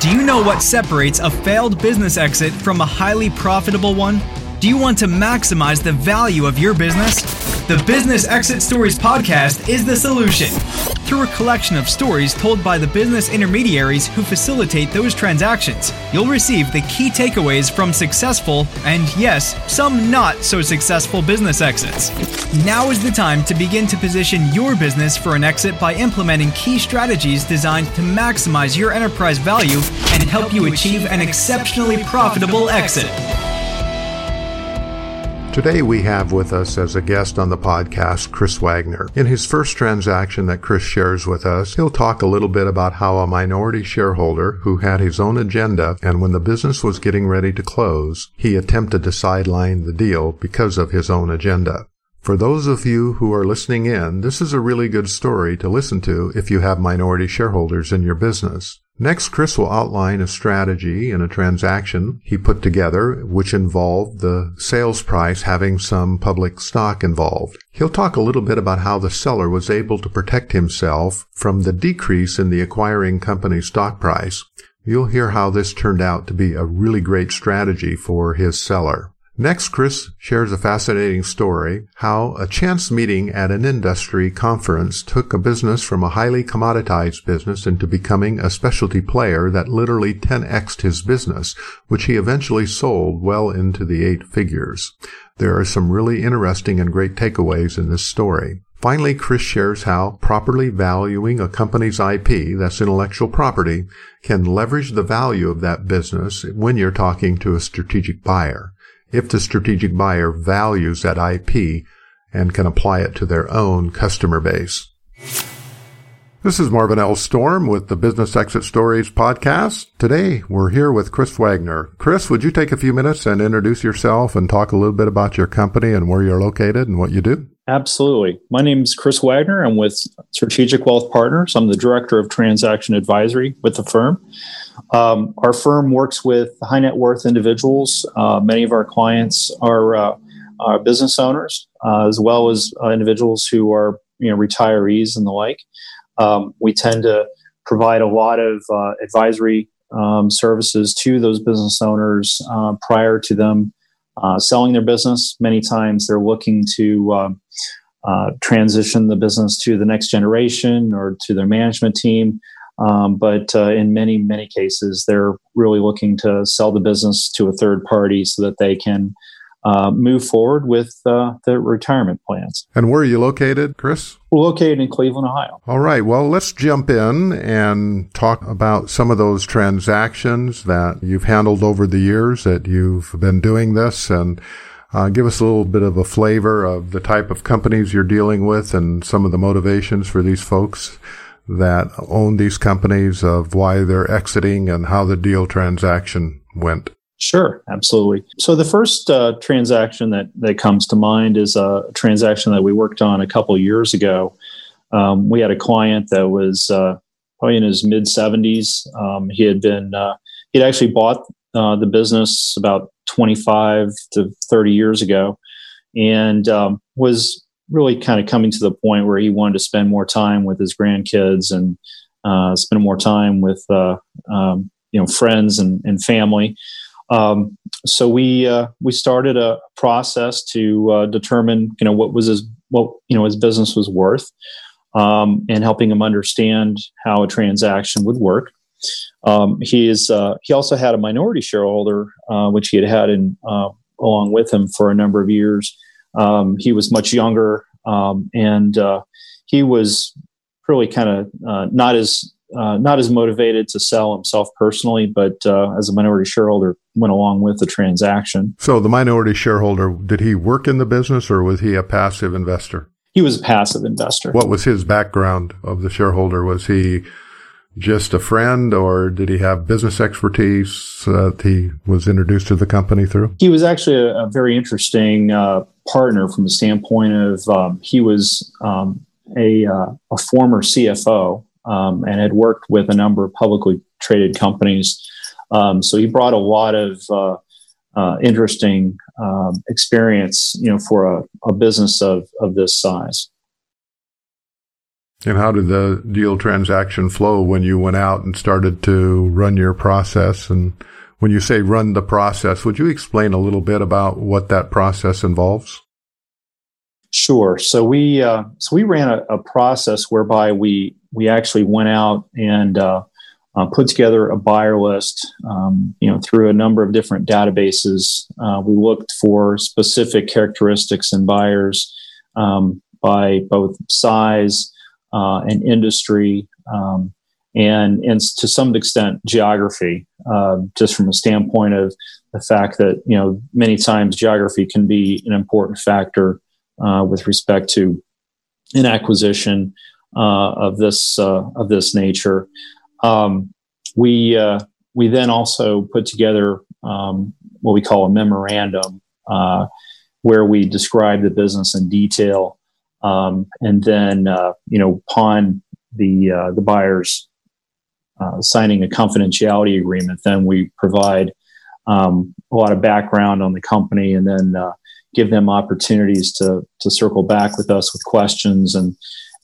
Do you know what separates a failed business exit from a highly profitable one? Do you want to maximize the value of your business? The Business Exit Stories podcast is the solution. Through a collection of stories told by the business intermediaries who facilitate those transactions, you'll receive the key takeaways from successful and, yes, some not so successful business exits. Now is the time to begin to position your business for an exit by implementing key strategies designed to maximize your enterprise value and help you achieve an exceptionally profitable exit. Today we have with us as a guest on the podcast Chris Wagner. In his first transaction that Chris shares with us, he'll talk a little bit about how a minority shareholder who had his own agenda and when the business was getting ready to close, he attempted to sideline the deal because of his own agenda. For those of you who are listening in, this is a really good story to listen to if you have minority shareholders in your business. Next, Chris will outline a strategy in a transaction he put together, which involved the sales price having some public stock involved. He'll talk a little bit about how the seller was able to protect himself from the decrease in the acquiring company's stock price. You'll hear how this turned out to be a really great strategy for his seller. Next, Chris shares a fascinating story how a chance meeting at an industry conference took a business from a highly commoditized business into becoming a specialty player that literally 10xed his business, which he eventually sold well into the eight figures. There are some really interesting and great takeaways in this story. Finally, Chris shares how properly valuing a company's IP, that's intellectual property, can leverage the value of that business when you're talking to a strategic buyer if the strategic buyer values that IP and can apply it to their own customer base. This is Marvin L. Storm with the Business Exit Stories podcast. Today we're here with Chris Wagner. Chris, would you take a few minutes and introduce yourself and talk a little bit about your company and where you're located and what you do? Absolutely. My name is Chris Wagner. I'm with Strategic Wealth Partners. I'm the Director of Transaction Advisory with the firm. Um, our firm works with high net worth individuals. Uh, many of our clients are, uh, are business owners, uh, as well as uh, individuals who are you know retirees and the like. Um, we tend to provide a lot of uh, advisory um, services to those business owners uh, prior to them selling their business. Many times they're looking to um, transition the business to the next generation or to their management team. Um, but uh, in many, many cases, they're really looking to sell the business to a third party so that they can uh, move forward with uh, their retirement plans. And where are you located, Chris? We're located in Cleveland, Ohio. All right. Well, let's jump in and talk about some of those transactions that you've handled over the years that you've been doing this and uh, give us a little bit of a flavor of the type of companies you're dealing with and some of the motivations for these folks that own these companies of why they're exiting and how the deal transaction went? Sure, absolutely. So the first uh, transaction that that comes to mind is a transaction that we worked on a couple years ago. Um, we had a client that was uh, probably in his mid seventies. Um, he had been uh, he'd actually bought uh, the business about twenty five to thirty years ago, and um, was really kind of coming to the point where he wanted to spend more time with his grandkids and uh, spend more time with uh, um, you know friends and, and family. Um, so we uh, we started a process to uh, determine you know what was his what you know his business was worth, um, and helping him understand how a transaction would work. Um, he is uh, he also had a minority shareholder uh, which he had had in along with him for a number of years. Um, he was much younger, um, and uh, he was really kind of uh, not as uh, not as motivated to sell himself personally, but uh, as a minority shareholder, went along with the transaction. So, the minority shareholder did he work in the business, or was he a passive investor? He was a passive investor. What was his background of the shareholder? Was he just a friend, or did he have business expertise that he was introduced to the company through? He was actually a, a very interesting uh, partner from the standpoint of um, he was um, a, uh, a former CFO um, and had worked with a number of publicly traded companies. Um, so he brought a lot of uh, uh, interesting um, experience, you know, for a, a business of, of this size. And how did the deal transaction flow when you went out and started to run your process? And when you say run the process, would you explain a little bit about what that process involves? Sure. So we uh, so we ran a, a, process whereby we we actually went out and uh, uh, put together a buyer list. Um, you know, through a number of different databases, uh, we looked for specific characteristics in buyers um, by both size uh, and industry, um, and and to some extent geography. Uh, just from a standpoint of the fact that you know many times geography can be an important factor uh, with respect to an acquisition uh, of this uh, of this nature. Um, we uh, we then also put together um, what we call a memorandum, uh, where we describe the business in detail, um, and then you know upon the the buyers signing a confidentiality agreement, then we provide um, a lot of background on the company, and then uh, give them opportunities to to circle back with us with questions and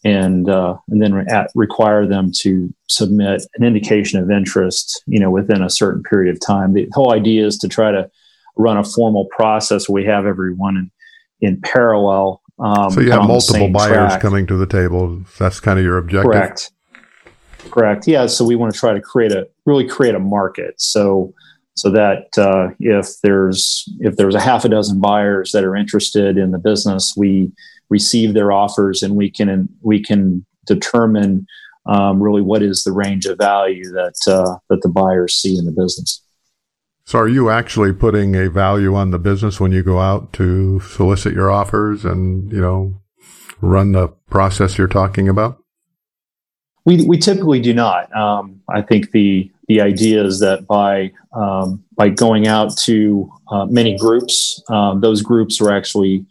and uh, and then re- at, require them to submit an indication of interest, you know, within a certain period of time. The whole idea is to try to run a formal process where we have everyone in in parallel. Um, so you have multiple buyers track. coming to the table. That's kind of your objective. Correct. Correct. Yeah. So we want to try to create a really create a market. So so that uh, if there's if there's a half a dozen buyers that are interested in the business, we receive their offers and we can we can determine um, really what is the range of value that uh, that the buyers see in the business. So, are you actually putting a value on the business when you go out to solicit your offers and you know run the process you're talking about? We we typically do not. Um, I think the the idea is that by um, by going out to uh, many groups, um, those groups are actually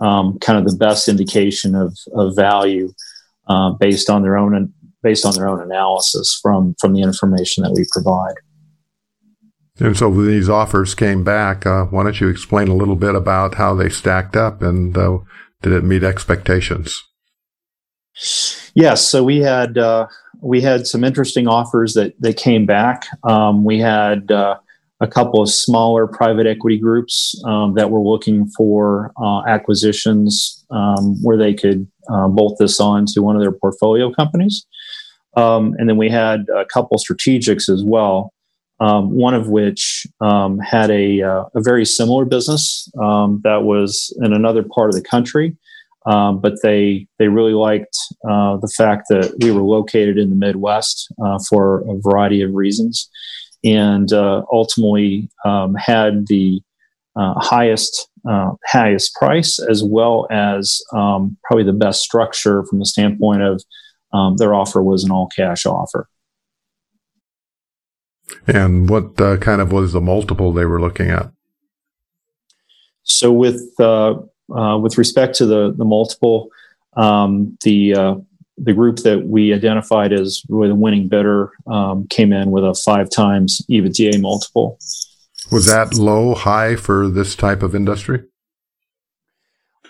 um, kind of the best indication of, of value uh, based on their own based on their own analysis from from the information that we provide. And so these offers came back, uh, why don't you explain a little bit about how they stacked up and uh, did it meet expectations? Yes, so we had uh, we had some interesting offers that that came back. Um, we had uh, a couple of smaller private equity groups um, that were looking for uh, acquisitions um, where they could uh, bolt this on to one of their portfolio companies. Um, and then we had a couple strategics as well, um, one of which um, had a, uh, a, very similar business that was in another part of the country. But they they really liked uh, the fact that we were located in the Midwest uh, for a variety of reasons, and uh, ultimately um, had the uh, highest uh, highest price as well as um, probably the best structure from the standpoint of um, their offer was an all cash offer. And what uh, kind of was the multiple they were looking at? So with uh, uh, with respect to the the multiple, um, the the group that we identified as really the winning bidder um, came in with a five times EBITDA multiple. Was that low, high for this type of industry?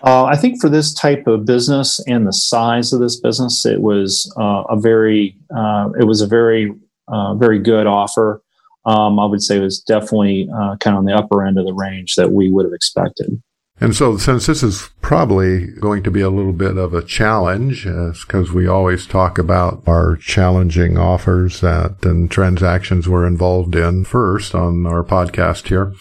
Uh, I think for this type of business and the size of this business, it was uh, a very, uh, it was a very, uh, very good offer. Um, I would say it was definitely uh, kind of on the upper end of the range that we would have expected. And so, since this is probably going to be a little bit of a challenge, because uh, we always talk about our challenging offers that and transactions we're involved in first on our podcast here,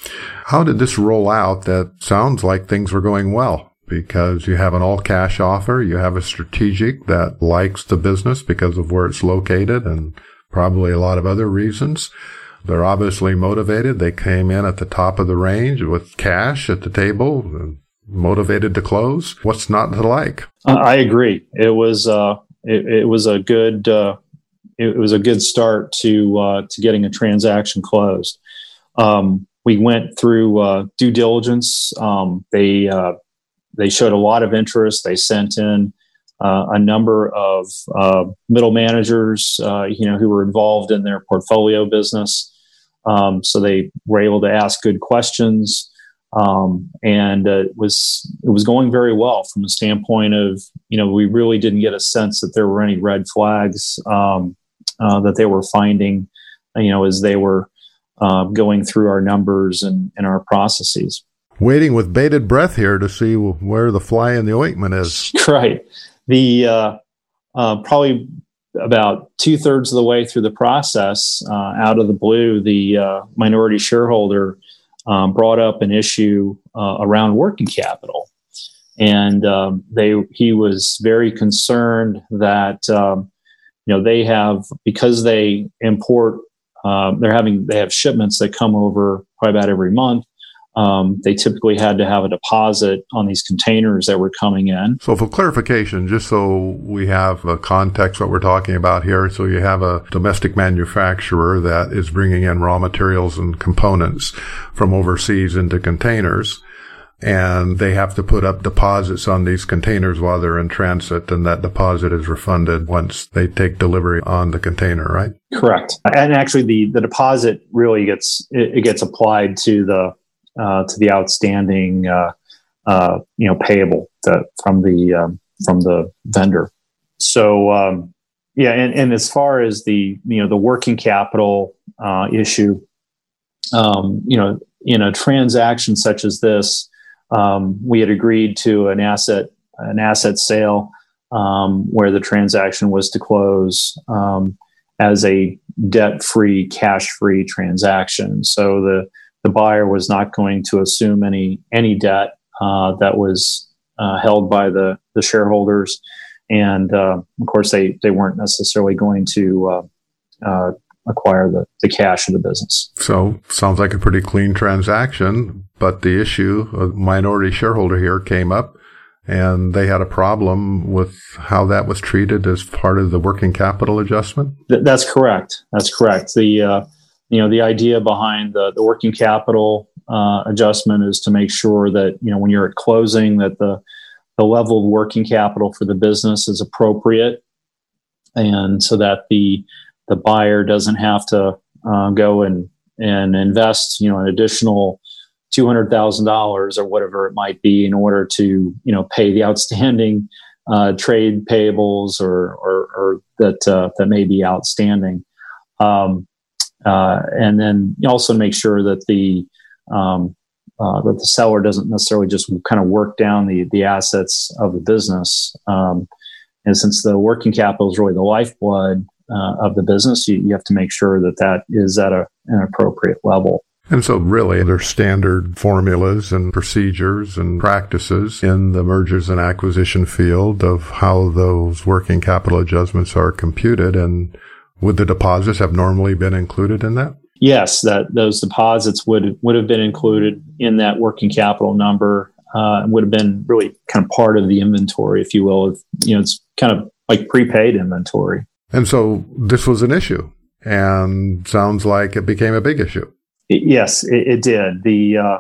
how did this roll out that sounds like things were going well? Because you have an all cash offer, you have a strategic that likes the business because of where it's located and probably a lot of other reasons. They're obviously motivated. They came in at the top of the range with cash at the table, motivated to close. What's not to like? I agree. It was uh, it, it, was a good uh, it, was a good start to uh, to getting a transaction closed. Um, we went through uh, due diligence. Um, they uh, they showed a lot of interest. They sent in uh, a number of uh, middle managers, uh, you know, who were involved in their portfolio business. Um, so they were able to ask good questions. Um, and uh, it was it was going very well from the standpoint of you know we really didn't get a sense that there were any red flags um, uh, that they were finding you know as they were uh, going through our numbers and, and our processes. Waiting with bated breath here to see where the fly in the ointment is. Right. The uh, uh, probably about two thirds of the way through the process, uh, out of the blue, the uh, minority shareholder um, brought up an issue uh, around working capital, and um, they he was very concerned that um, you know they have because they import um, they're having they have shipments that come over probably about every month um, they typically had to have a deposit on these containers that were coming in. So, for clarification, just so we have a context what we're talking about here, so you have a domestic manufacturer that is bringing in raw materials and components from overseas into containers. And they have to put up deposits on these containers while they're in transit, and that deposit is refunded once they take delivery on the container, right? Correct. And actually, the, the deposit really gets it, it gets applied to the uh, to the outstanding uh, uh, you know payable from the um, from the vendor. So um, yeah, and, and as far as the you know the working capital uh, issue, um, you know, in a transaction such as this, um, we had agreed to an asset an asset sale um, where the transaction was to close um, as a debt free, cash free transaction. So the the buyer was not going to assume any any debt uh, that was uh, held by the the shareholders, and uh, of course they they weren't necessarily going to uh, uh, acquire the, the cash of the business. So sounds like a pretty clean transaction, but the issue, a minority shareholder here came up and they had a problem with how that was treated as part of the working capital adjustment. Th- that's correct. That's correct. The uh, you know the idea behind the, the working capital uh, adjustment is to make sure that you know when you're at closing that the the level of working capital for the business is appropriate and so that the the buyer doesn't have to uh, go and and invest you know an additional two hundred thousand dollars or whatever it might be in order to you know pay the outstanding uh, trade payables or or, or that uh, that may be outstanding. Um, uh, and then also make sure that the um, uh, that the seller doesn't necessarily just kind of work down the the assets of the business. Um, and since the working capital is really the lifeblood uh, of the business, you, you, have to make sure that that is at a, an appropriate level. And so, really, there's standard formulas and procedures and practices in the mergers and acquisition field of how those working capital adjustments are computed. And would the deposits have normally been included in that? Yes, that those deposits would would have been included in that working capital number. Uh, would have been really kind of part of the inventory, if you will. If, you know, it's kind of like prepaid inventory. And so this was an issue, and sounds like it became a big issue. It, yes, it, it, did. The uh,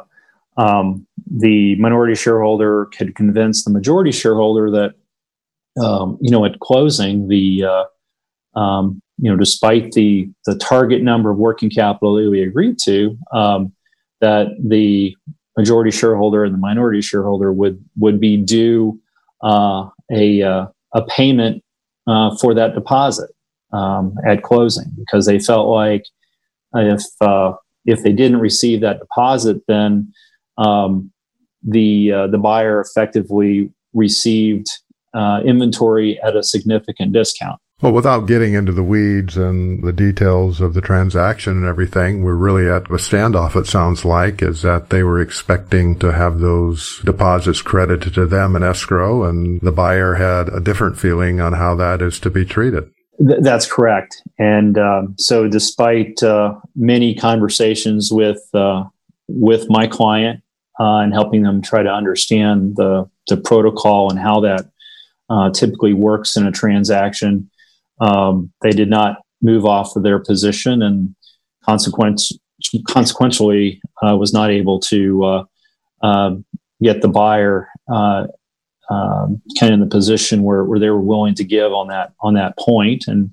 um, the minority shareholder could convince the majority shareholder that um, you know at closing the uh, um, you know, despite the the target number of working capital that we agreed to, um, that the majority shareholder and the minority shareholder would would be due uh, a uh, a payment uh, for that deposit um, at closing because they felt like if uh, if they didn't receive that deposit, then um, the uh, the buyer effectively received uh, inventory at a significant discount. Well, without getting into the weeds and the details of the transaction and everything, we're really at a standoff, it sounds like, is that they were expecting to have those deposits credited to them in escrow, and the buyer had a different feeling on how that is to be treated. Th- that's correct. And um, so, despite uh, many conversations with uh, with my client uh, and helping them try to understand the the protocol and how that uh, typically works in a transaction, um, they did not move off of their position and consequence, consequentially uh, was not able to uh, uh, get the buyer uh, um, kind of in the position where, where they were willing to give on that on that point. And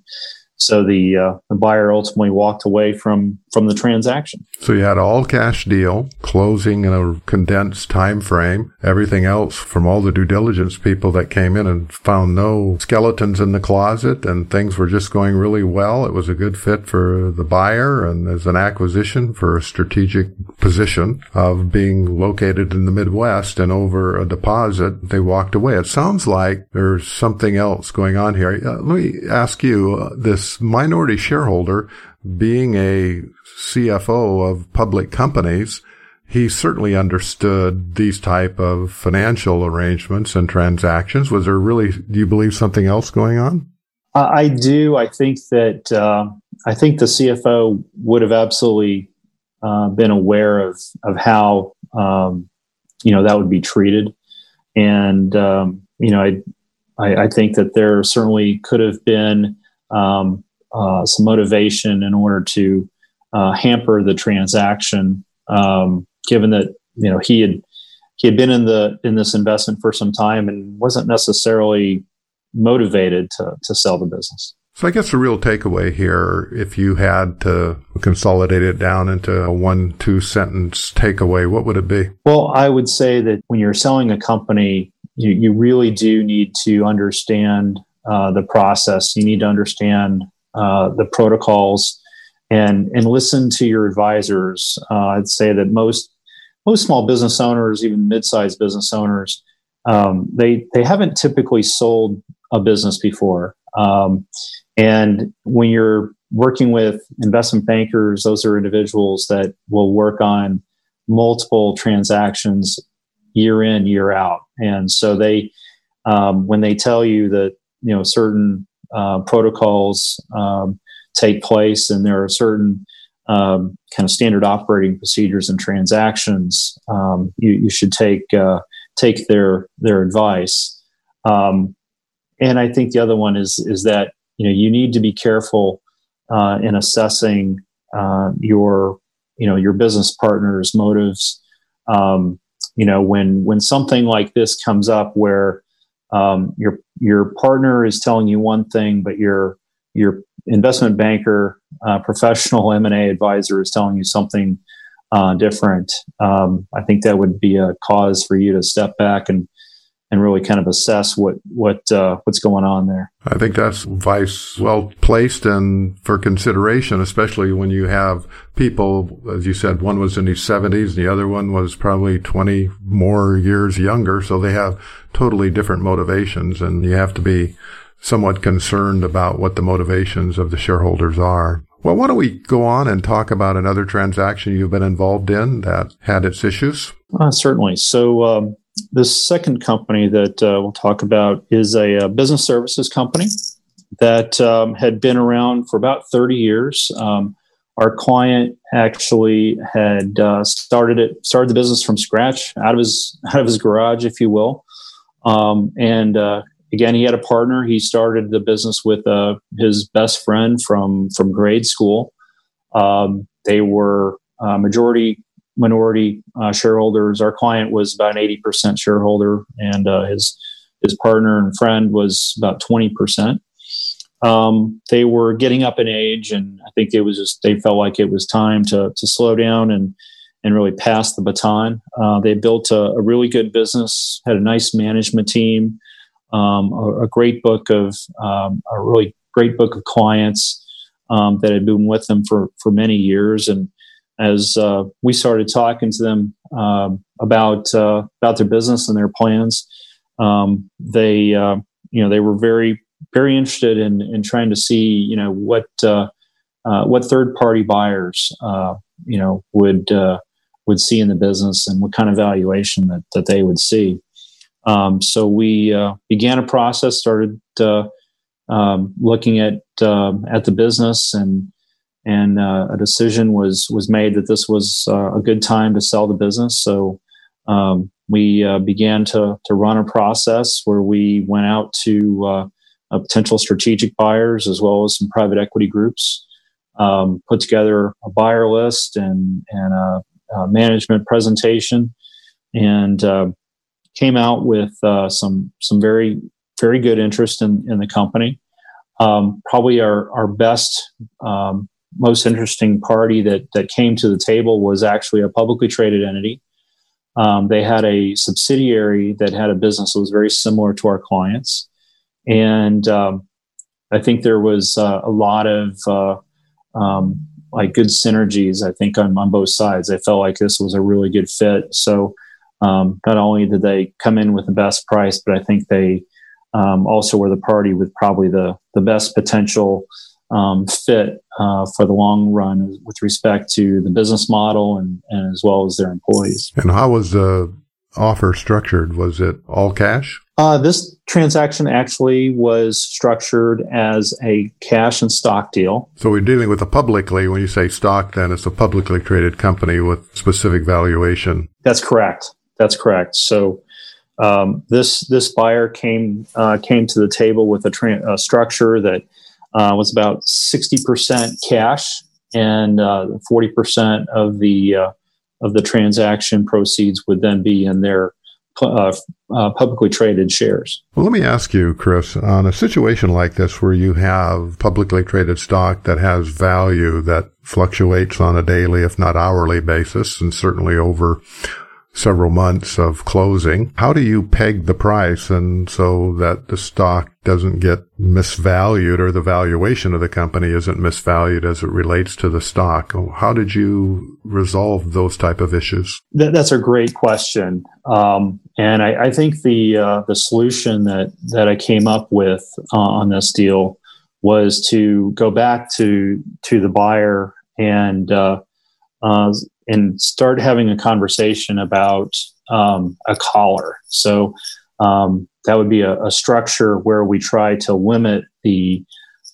so the uh, the buyer ultimately walked away from from the transaction. So you had all cash deal, closing in a condensed time frame. Everything else from all the due diligence people that came in and found no skeletons in the closet, and things were just going really well. It was a good fit for the buyer, and as an acquisition for a strategic position of being located in the Midwest and over a deposit, they walked away. It sounds like there's something else going on here. Uh, let me ask you uh, this minority shareholder being a CFO of public companies, he certainly understood these type of financial arrangements and transactions. Was there really, do you believe something else going on? I do. I think that uh, I think the CFO would have absolutely uh, been aware of of how um, you know that would be treated, and um, you know I, I, I think that there certainly could have been um, uh, some motivation in order to uh, hamper the transaction, um, given that you know he had he had been in the in this investment for some time and wasn't necessarily motivated to to sell the business. So I guess the real takeaway here, if you had to consolidate it down into a one, two sentence takeaway, what would it be? Well, I would say that when you're selling a company, you, you really do need to understand uh, the process. You need to understand uh, the protocols and and listen to your advisors. Uh, I'd say that most most small business owners, even mid-sized business owners, um, they they haven't typically sold a business before. Um, and when you're working with investment bankers, those are individuals that will work on multiple transactions year in year out. And so they um, when they tell you that you know certain uh, protocols um, take place and there are certain um, kind of standard operating procedures and transactions um, you, you, should take uh, take their their advice. Um, and I think the other one is is that you know you need to be careful uh, in assessing uh, your you know your business partner's motives. Um, you know when when something like this comes up where um, your your partner is telling you one thing, but your your investment banker, uh, professional M and A advisor is telling you something uh, different. Um, I think that would be a cause for you to step back and and really kind of assess what what uh, what's going on there. I think that's advice well placed and for consideration, especially when you have people, as you said, one was in his seventies, and the other one was probably twenty more years younger, so they have totally different motivations, and you have to be somewhat concerned about what the motivations of the shareholders are. Well, why don't we go on and talk about another transaction you've been involved in that had its issues? Uh, certainly. So. Um, the second company that uh, we'll talk about is a, a business services company that um, had been around for about 30 years. Um, our client actually had uh, started it, started the business from scratch, out of his out of his garage, if you will. Um, and uh, again, he had a partner. He started the business with uh, his best friend from from grade school. Um, they were uh, majority minority uh, shareholders. Our client was about an 80% shareholder, and uh, his his partner and friend was about 20%. Um, they were getting up in age, and I think it was just they felt like it was time to to slow down and and really pass the baton. Uh, they built a, a, really good business, had a nice management team, um, a, a, great book of um, a really great book of clients um, that had been with them for for many years, and as uh, we started talking to them uh, about uh, about their business and their plans, um, they uh, you know they were very very interested in in trying to see you know what uh, uh, what third party buyers you know would would see in the business and what kind of valuation that, that they would see. Um, so we began a process, started um, looking at um, at the business and and uh, a decision was was made that this was uh, a good time to sell the business. So um, we uh, began to to run a process where we went out to uh, potential strategic buyers as well as some private equity groups, um, put together a buyer list and and a, a management presentation, and uh, came out with uh, some some very very good interest in in the company. um, probably our, our best, um, most interesting party that, that came to the table was actually a publicly traded entity. Um, they had a subsidiary that had a business that was very similar to our clients. And um, I think there was uh, a lot of uh, um, like good synergies, I think, on, on both sides. I felt like this was a really good fit. So um, not only did they come in with the best price, but I think they um, also were the party with probably the, the best potential um, fit uh, for the long run with respect to the business model and, and as well as their employees. And how was the offer structured? Was it all cash? Uh, this transaction actually was structured as a cash and stock deal. So we're dealing with a publicly, when you say stock, then it's a publicly traded company with specific valuation. That's correct. That's correct. So um, this this buyer came uh, came to the table with a, tra- a structure that uh, was about sixty percent cash and uh, forty percent of the uh, of the transaction proceeds would then be in their uh, uh, publicly traded shares. Well, let me ask you, Chris, on a situation like this where you have publicly traded stock that has value that fluctuates on a daily, if not hourly basis, and certainly over several months of closing. How do you peg the price and so that the stock doesn't get misvalued or the valuation of the company isn't misvalued as it relates to the stock? How did you resolve those type of issues? that's a great question. Um, and I, I, think the, uh, the solution that, that I came up with uh, on this deal was to go back to, to the buyer and, uh, uh and start having a conversation about um, a collar. So um, that would be a, a, structure where we try to limit the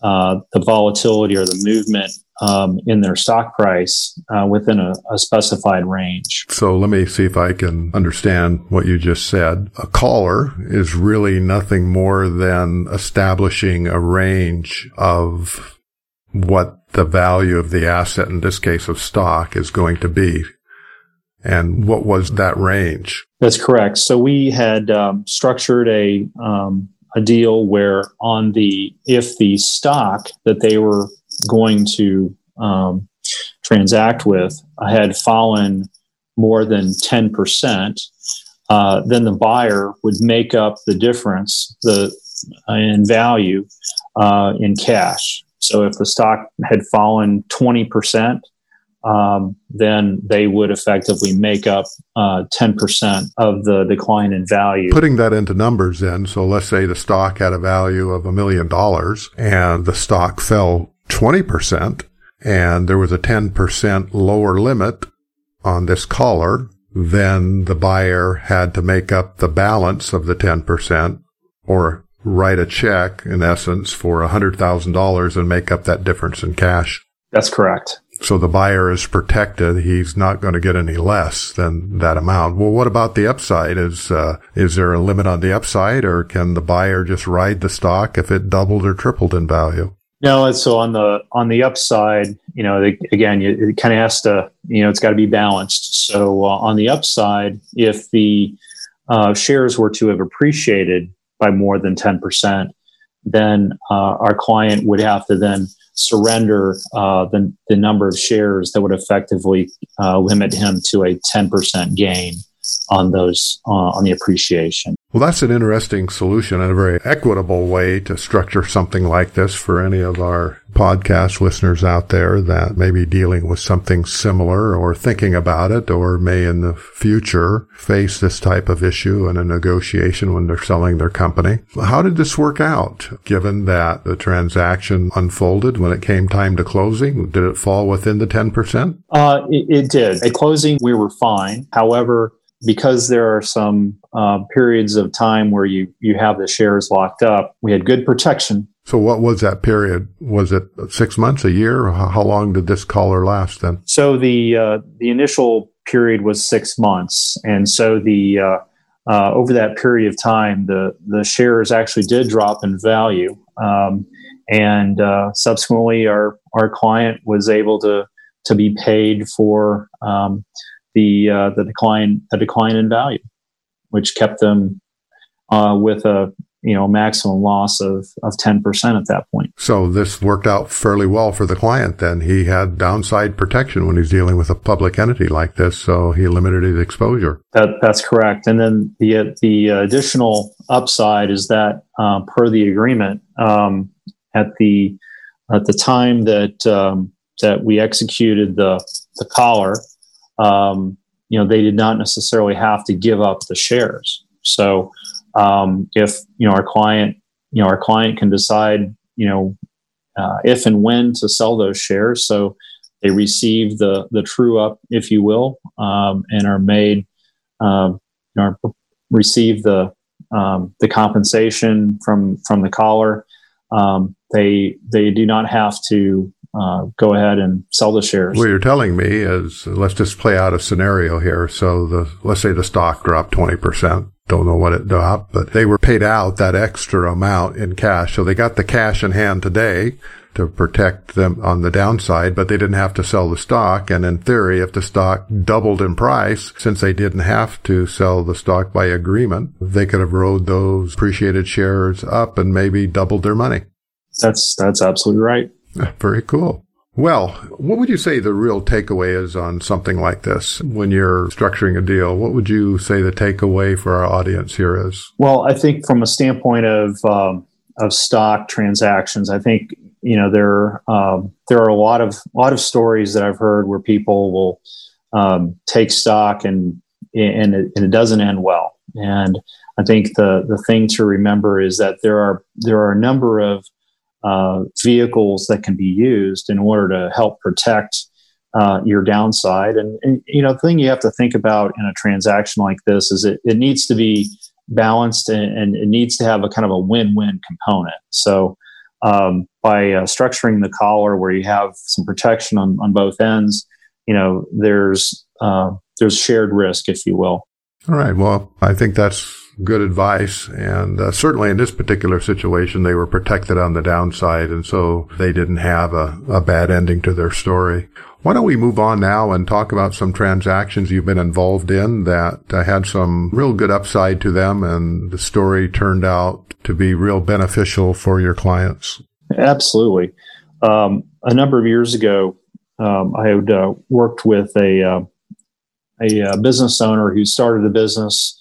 uh, the volatility or the movement um, in their stock price uh, within a, a, specified range. So let me see if I can understand what you just said. A collar is really nothing more than establishing a range of what the value of the asset, in this case of stock, is going to be. And what was that range? That's correct. So we had um, structured a um, a deal where on the if the stock that they were going to um, transact with had fallen more than ten percent, uh, then the buyer would make up the difference the uh, in value uh, in cash. So if the stock had fallen 20%, um, then they would effectively make up uh, 10% of the decline in value. Putting that into numbers then, so let's say the stock had a value of a million dollars and the stock fell 20% and there was a 10% lower limit on this collar, then the buyer had to make up the balance of the 10% or write a check, in essence, for $100,000 and make up that difference in cash. That's correct. So the buyer is protected. He's not going to get any less than that amount. Well, what about the upside? Is uh, is there a limit on the upside, or can the buyer just ride the stock if it doubled or tripled in value? No, so on the on the upside, you know, the, again, it kind of has to, you know, it's got to be balanced. So uh, on the upside, if the uh, shares were to have appreciated by more than 10%, then uh, our client would have to then surrender uh, the, the number of shares that would effectively uh, limit him to a 10% gain on those uh, on the appreciation. Well, that's an interesting solution and a very equitable way to structure something like this for any of our podcast listeners out there that may be dealing with something similar or thinking about it or may in the future face this type of issue in a negotiation when they're selling their company. How did this work out given that the transaction unfolded when it came time to closing? Did it fall within the 10%? Uh, it, it did. At closing, we were fine. However, because there are some uh, periods of time where you you have the shares locked up, we had good protection. So, what was that period? Was it six months, a year? How long did this collar last then? So the uh, the initial period was six months, and so the uh, uh over that period of time, the the shares actually did drop in value, um, and uh, subsequently, our our client was able to to be paid for. Um, the uh, the decline the decline in value, which kept them uh, with a you know, maximum loss of, of 10% at that point. So this worked out fairly well for the client then. He had downside protection when he's dealing with a public entity like this. So he limited his exposure. That, that's correct. And then the, the additional upside is that uh, per the agreement, um, at the, at the time that, um, that we executed the, the collar, um, you know, they did not necessarily have to give up the shares. So, um, if you know our client, you know, our client can decide, you know, uh, if and when to sell those shares. So they receive the the true up, if you will, um, and are made, um, you know, receive the um, the compensation from from the collar. Um, they they do not have to uh, go ahead and sell the shares. What you're telling me is, let's just play out a scenario here. So the let's say the stock dropped twenty percent don't know what it dropped, but they were paid out that extra amount in cash. So they got the cash in hand today to protect them on the downside, but they didn't have to sell the stock. And in theory, if the stock doubled in price, since they didn't have to sell the stock by agreement, they could have rode those appreciated shares up and maybe doubled their money. That's, that's absolutely right. Very cool. Well, what would you say the real takeaway is on something like this when you're structuring a deal? What would you say the takeaway for our audience here is? Well, I think from a standpoint of um, of stock transactions, I think you know there um, there are a lot of a lot of stories that I've heard where people will um, take stock and and it, and it doesn't end well. And I think the the thing to remember is that there are there are a number of uh, vehicles that can be used in order to help protect uh, your downside. And, and, you know, the thing you have to think about in a transaction like this is it, it needs to be balanced and, and it needs to have a kind of a win-win component. So um, by uh, structuring the collar where you have some protection on, on both ends, you know, there's uh, there's shared risk, if you will. All right. Well, I think that's good advice. And uh, certainly in this particular situation, they were protected on the downside. And so they didn't have a, a bad ending to their story. Why don't we move on now and talk about some transactions you've been involved in that uh, had some real good upside to them and the story turned out to be real beneficial for your clients? Absolutely. Um, a number of years ago, um, I had uh, worked with a, uh, a uh, business owner who started a business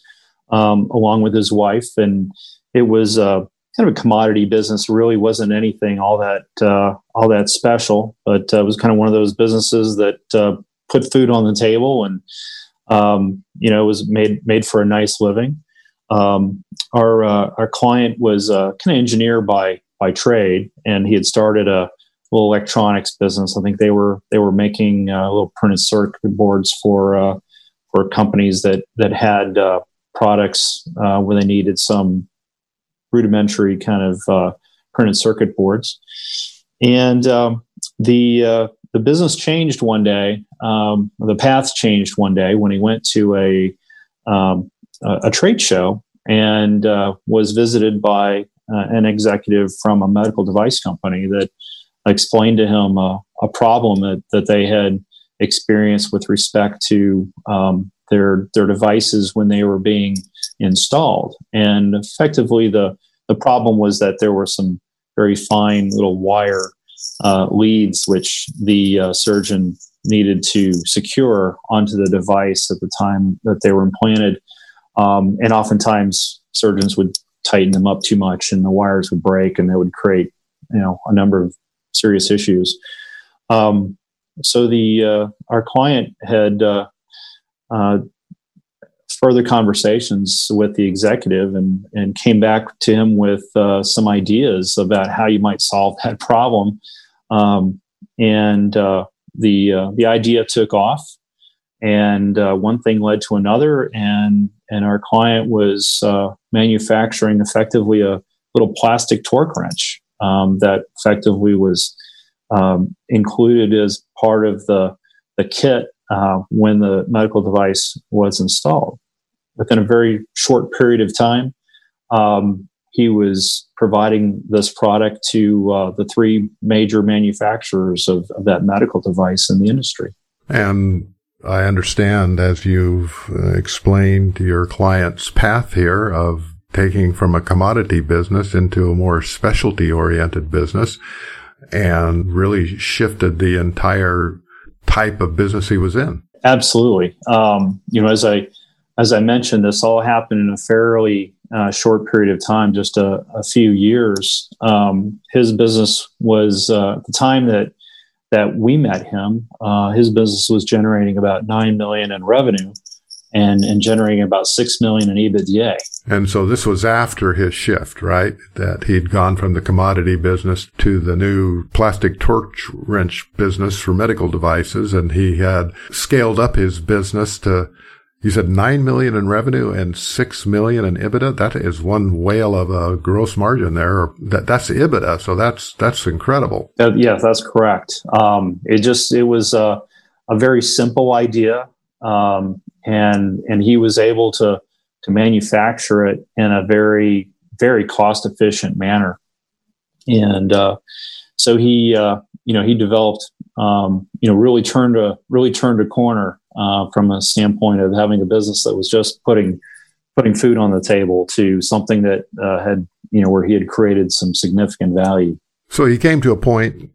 um, along with his wife, and it was uh, kind of a commodity business. Really wasn't anything all that uh, all that special, but uh, it was kind of one of those businesses that uh, put food on the table, and um, you know it was made made for a nice living. Um, our uh, our client was uh, kind of engineer by by trade, and he had started a little electronics business. I think they were they were making little printed circuit boards for for companies that that had uh, products uh, where they needed some rudimentary kind of uh, printed circuit boards. And um, the uh, the business changed one day. Um, the path changed one day when he went to a um, a, trade show and uh, was visited by uh, an executive from a medical device company that explained to him a problem that, that they had experienced with respect to um, their their devices when they were being installed. And effectively, the the problem was that there were some very fine little wire uh, leads which the uh, surgeon needed to secure onto the device at the time that they were implanted. Um, and oftentimes, surgeons would tighten them up too much, and the wires would break, and that would create, you know, a number of serious issues. Um, so the uh, our client had uh, uh, further conversations with the executive and, and came back to him with uh, some ideas about how you might solve that problem. Um, and uh, the uh, the idea took off, and uh, one thing led to another, and and our client was uh, manufacturing effectively a little plastic torque wrench um, that effectively was um, included as part of the the kit uh, when the medical device was installed. Within a very short period of time, um, he was providing this product to uh, the three major manufacturers of, of, that medical device in the industry. And I understand, as you've uh, explained your client's path here of taking from a commodity business into a more specialty oriented business and really shifted the entire type of business he was in. Absolutely. Um, you know, as I as I mentioned, this all happened in a fairly uh, short period of time, just a, a few years. Um, his business was uh, the time that that we met him. Uh, his business was generating about nine million in revenue, and and generating about six million in EBITDA. And so this was after his shift, right? That he'd gone from the commodity business to the new plastic torque wrench business for medical devices, and he had scaled up his business to. You said nine million in revenue and six million in EBITDA. That is one whale of a gross margin there. That, that's EBITDA, so that's that's incredible. Uh, yeah, that's correct. Um, it just it was a, a very simple idea. Um, and and he was able to to manufacture it in a very very cost efficient manner. And uh, so he uh, you know he developed um, you know really turned a really turned a corner uh, from a standpoint of having a business that was just putting putting food on the table to something that uh, had you know where he had created some significant value. So he came to a point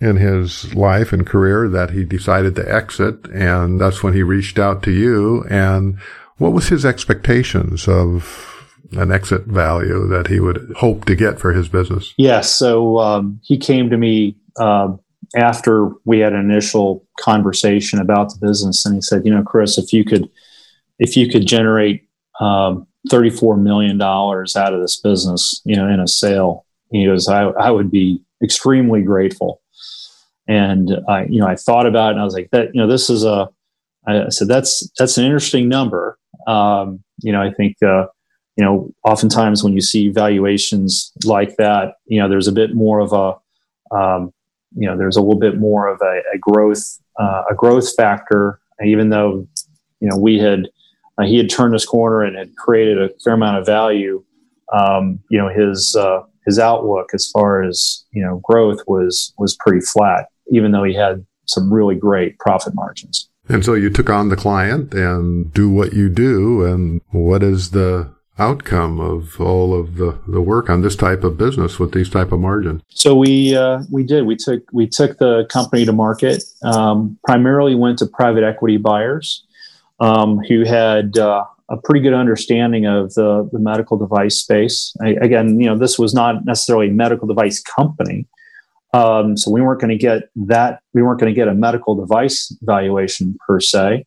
in his life and career that he decided to exit. And that's when he reached out to you. And what was his expectations of an exit value that he would hope to get for his business? Yes. So um, he came to me uh, after we had an initial conversation about the business, and he said, "You know, Chris, if you could, if you could generate um, thirty-four million dollars out of this business, you know, in a sale, he goes, I, I would be extremely grateful." And I, you know, I thought about it and I was like, that, you know, this is a, I said, that's, that's an interesting number. Um, you know, I think, uh, you know, oftentimes when you see valuations like that, you know, there's a bit more of a, um, you know, there's a little bit more of a, a growth, uh, a growth factor, even though, you know, we had, uh, he had turned this corner and had created a fair amount of value. Um, you know, his, uh, his outlook as far as you know growth was was pretty flat even though he had some really great profit margins. And so you took on the client and do what you do. And what is the outcome of all of the, the work on this type of business with these type of margins? So we uh, we did we took we took the company to market. Um, primarily went to private equity buyers um, who had uh, a pretty good understanding of the, the medical device space. I, again, you know, this was not necessarily a medical device company, um, so we weren't going to get that. We weren't going to get a medical device valuation per se,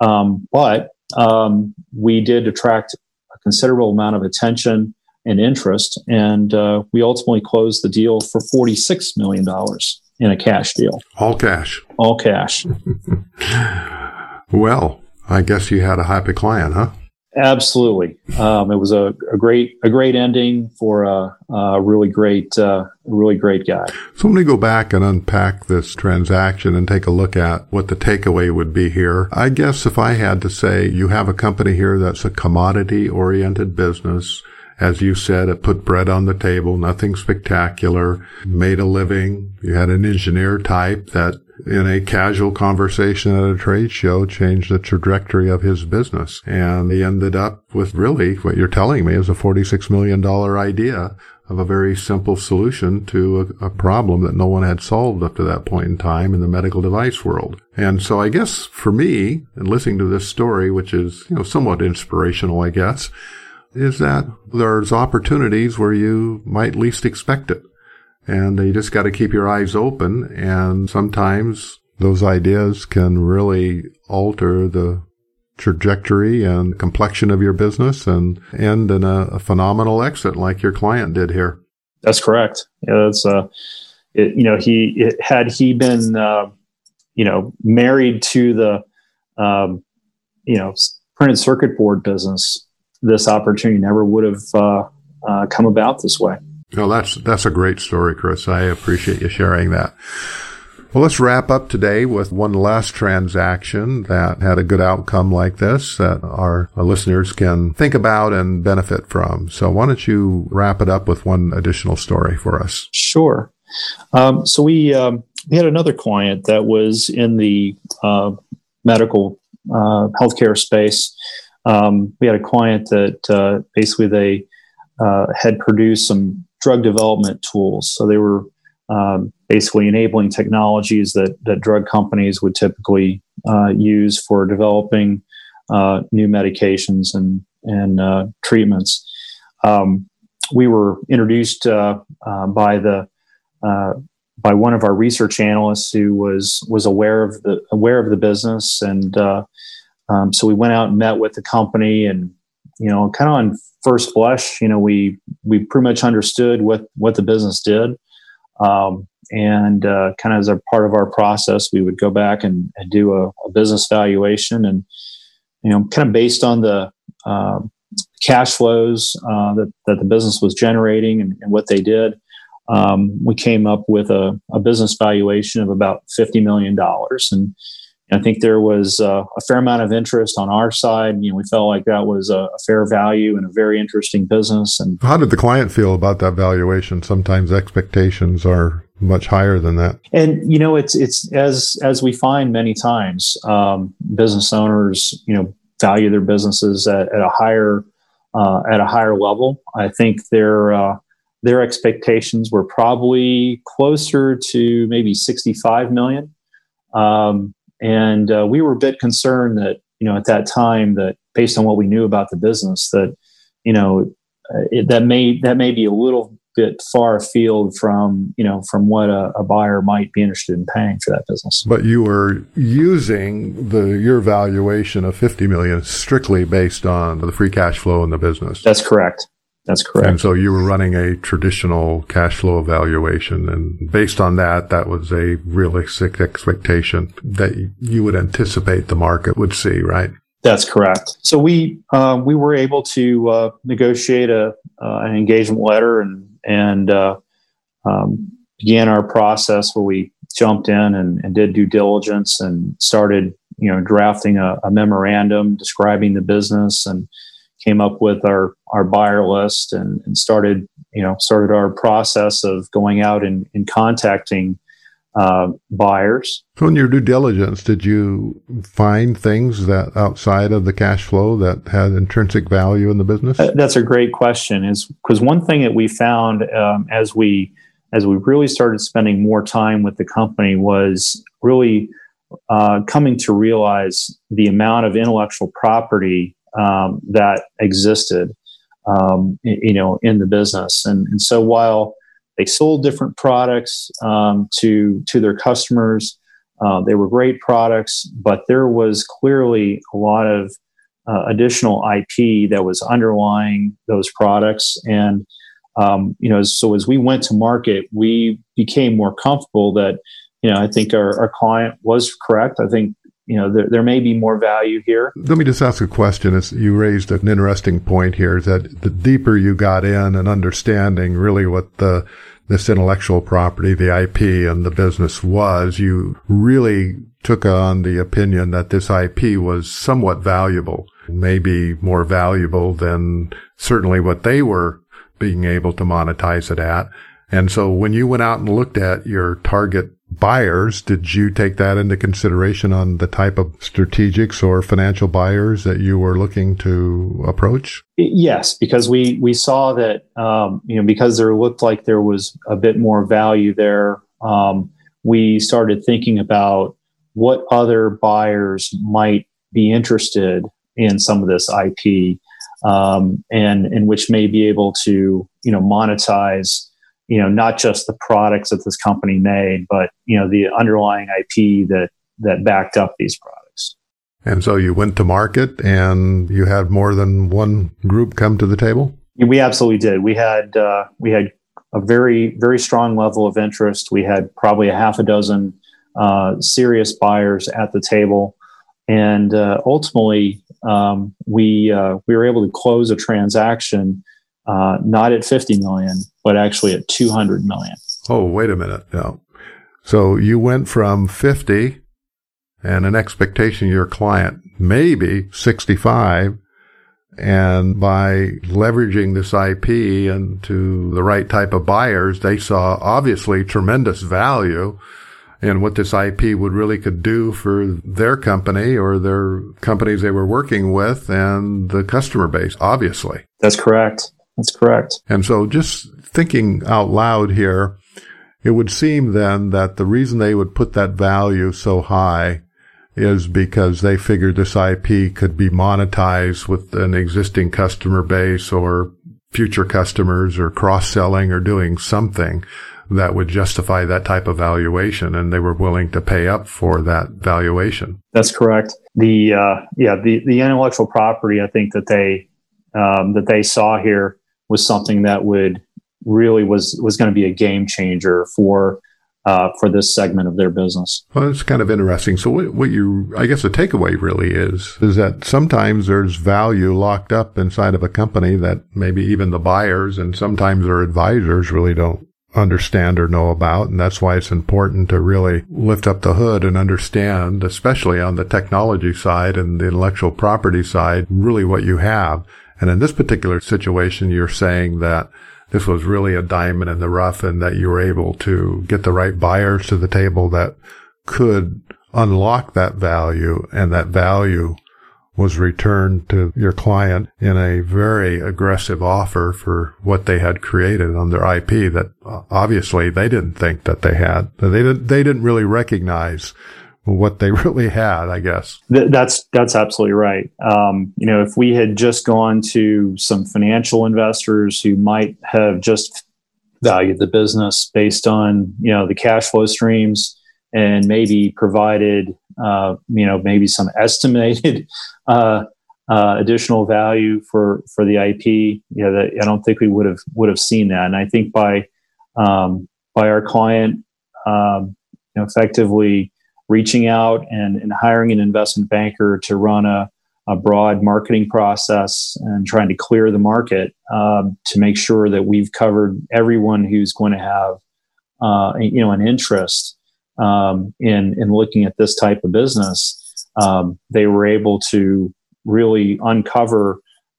um, but um, we did attract a considerable amount of attention and interest, and uh, we ultimately closed the deal for forty-six million dollars in a cash deal. All cash. All cash. well, I guess you had a happy client, huh? Absolutely, um, it was a, a, great a great ending for a, a really great uh, really great guy. So let me go back and unpack this transaction and take a look at what the takeaway would be here. I guess if I had to say, you have a company here that's a commodity oriented business. As you said, it put bread on the table, nothing spectacular, made a living. You had an engineer type that in a casual conversation at a trade show changed the trajectory of his business. And he ended up with really what you're telling me is a $46 million idea of a very simple solution to a, a, problem that no one had solved up to that point in time in the medical device world. And so I guess for me, and listening to this story, which is, you know, somewhat inspirational, I guess, is that there's opportunities where you might least expect it. And you just got to keep your eyes open. And sometimes those ideas can really alter the trajectory and complexion of your business and end in a, a phenomenal exit like your client did here. That's correct. Yeah, that's uh, it, you know, he it, had he been, uh, you know, married to the, um, you know, printed circuit board business, this opportunity never would have uh, uh, come about this way. Well, that's that's a great story, Chris. I appreciate you sharing that. Well, let's wrap up today with one last transaction that had a good outcome like this that our listeners can think about and benefit from. So why don't you wrap it up with one additional story for us? Sure. Um, so we um, we had another client that was in the uh, medical uh, healthcare space. Um, we had a client that uh, basically they uh, had produced some drug development tools. So they were um, basically enabling technologies that, that drug companies would typically uh, use for developing uh, new medications and, and uh, treatments. Um, we were introduced uh, by the by one of our research analysts who was was aware of the aware of the business and um, so we went out and met with the company, and you know, kind of on first blush, you know, we we pretty much understood what what the business did, um, and uh, kind of as a part of our process, we would go back and, and do a, a, business valuation, and you know, kind of based on the uh, cash flows uh, that that the business was generating and, and what they did. Um, we came up with a, a business valuation of about fifty million dollars, and I think there was uh, a fair amount of interest on our side. You know, we felt like that was a, a, fair value and a very interesting business. And how did the client feel about that valuation? Sometimes expectations are much higher than that. And you know, it's it's as as we find many times, um, business owners, you know, value their businesses at, at a higher uh, at a higher level. I think their uh, their expectations were probably closer to maybe sixty five million. Um, and uh, we were a bit concerned that, you know, at that time that based on what we knew about the business, that, you know, uh, it, that may that may be a little bit far afield from you know from what a, a, buyer might be interested in paying for that business. But you were using the your valuation of fifty million strictly based on the free cash flow in the business. That's correct. That's correct. And so you were running a traditional cash flow evaluation. And based on that, that was a realistic expectation that you would anticipate the market would see, right? That's correct. So we uh, we were able to uh, negotiate a uh, an engagement letter and and uh, um, began our process where we jumped in and, and, did due diligence and started you know drafting a, a memorandum describing the business and came up with our our buyer list and, and started you know started our process of going out and, and contacting uh, buyers. So, in your due diligence, did you find things that outside of the cash flow that had intrinsic value in the business? Uh, that's a great question. Is because one thing that we found um, as we as we really started spending more time with the company was really uh, coming to realize the amount of intellectual property um, that existed, um, you know, in the business. And, and so while they sold different products um, to to their customers, uh, they were great products, but there was clearly a lot of uh, additional IP that was underlying those products. And um, you know, so as we went to market, we became more comfortable that you know I think our, our client was correct. I think you know, there, there may be more value here. Let me just ask a question. As you raised an interesting point here that the deeper you got in and understanding really what the this intellectual property, the IP and the business was, you really took on the opinion that this IP was somewhat valuable, maybe more valuable than certainly what they were being able to monetize it at. And so when you went out and looked at your target buyers, did you take that into consideration on the type of strategics or financial buyers that you were looking to approach? Yes, because we we saw that um, you know because there looked like there was a bit more value there. Um, we started thinking about what other buyers might be interested in some of this IP, um, and and which may be able to you know monetize you know not just the products that this company made but you know the underlying ip that that backed up these products. And so you went to market and you had more than one group come to the table? We absolutely did. We had uh, we had a very very strong level of interest. We had probably a half a dozen uh, serious buyers at the table. And uh, ultimately um, we uh, we were able to close a transaction uh, not at 50 million, but actually at 200 million. Oh, wait a minute. No. So you went from 50 and an expectation your client maybe 65 and by leveraging this IP and to the right type of buyers, they saw obviously tremendous value and what this IP would really could do for their company or their companies they were working with and the customer base, obviously. That's correct. That's correct. And so just thinking out loud here, it would seem then that the reason they would put that value so high is because they figured this IP could be monetized with an existing customer base or future customers or cross selling or doing something that would justify that type of valuation and they were willing to pay up for that valuation. That's correct. The uh, yeah, the, the intellectual property I think that they um, that they saw here was something that would really was was going to be a game changer for uh, for this segment of their business. Well, it's kind of interesting. So, what, what you, I guess, the takeaway really is, is that sometimes there's value locked up inside of a company that maybe even the buyers and sometimes their advisors really don't understand or know about. And that's why it's important to really lift up the hood and understand, especially on the technology side and the intellectual property side, really what you have. And in this particular situation, you're saying that this was really a diamond in the rough and that you were able to get the right buyers to the table that could unlock that value and that value was returned to your client in a very aggressive offer for what they had created on their IP that uh, obviously they didn't think that they had. They didn't, they didn't really recognize what they really had, I guess. That's that's absolutely right. Um, you know, if we had just gone to some financial investors who might have just valued the business based on you know the cash flow streams and maybe provided uh, you know maybe some estimated uh, uh, additional value for for the IP, you know, that I don't think we would have would have seen that. And I think by um, by our client, um, effectively reaching out and, and hiring an investment banker to run a, a broad marketing process and trying to clear the market um, to make sure that we've covered everyone who's going to have uh, you know an interest um, in in looking at this type of business. Um, they were able to really uncover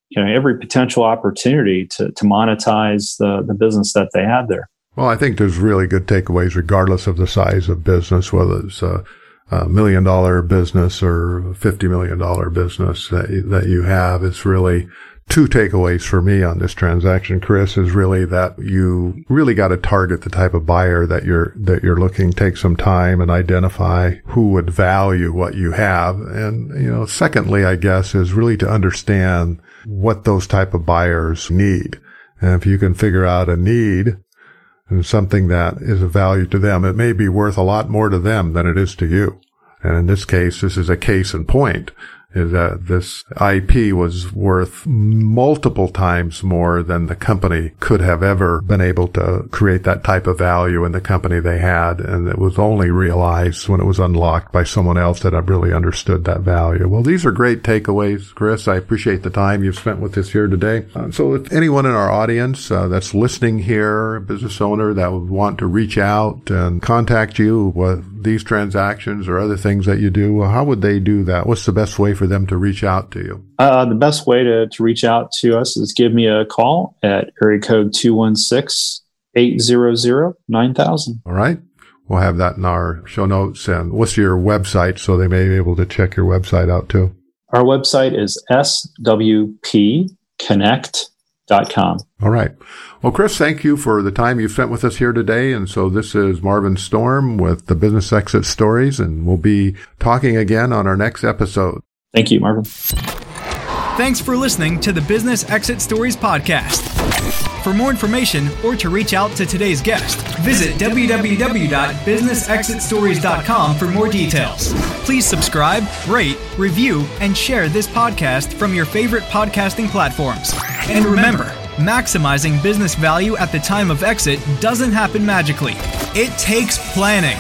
you know every potential opportunity to, to monetize the, the business that they had there. Well, I think there's really good takeaways regardless of the size of business, whether it's a, a million dollar business or a $50 million business that, that you have. It's really two takeaways for me on this transaction, Chris, is really that you really got to target the type of buyer that you're, that you're looking, take some time and identify who would value what you have. And, you know, secondly, I guess is really to understand what those type of buyers need. And if you can figure out a need something that is of value to them. It may be worth a lot more to them than it is to you. And in this case, this is a case in point is that this IP was worth multiple times more than the company could have ever been able to create that type of value in the company they had. And it was only realized when it was unlocked by someone else that I really understood that value. Well, these are great takeaways, Chris. I appreciate the time you've spent with us here today. Uh, so if anyone in our audience uh, that's listening here, business owner that would want to reach out and contact you with these transactions or other things that you do, well, how would they do that? What's the best way for them to reach out to you? Uh, the best way to, to reach out to us is give me a call at area code 216 800 9000. All right. We'll have that in our show notes. And what's your website so they may be able to check your website out too? Our website is swpconnect.com. All right. Well, Chris, thank you for the time you spent with us here today. And so this is Marvin Storm with the Business Exit Stories, and we'll be talking again on our next episode. Thank you, Marvin. Thanks for listening to the Business Exit Stories podcast. For more information or to reach out to today's guest, visit www.businessexitstories.com for more details. Please subscribe, rate, review, and share this podcast from your favorite podcasting platforms. And remember, maximizing business value at the time of exit doesn't happen magically. It takes planning.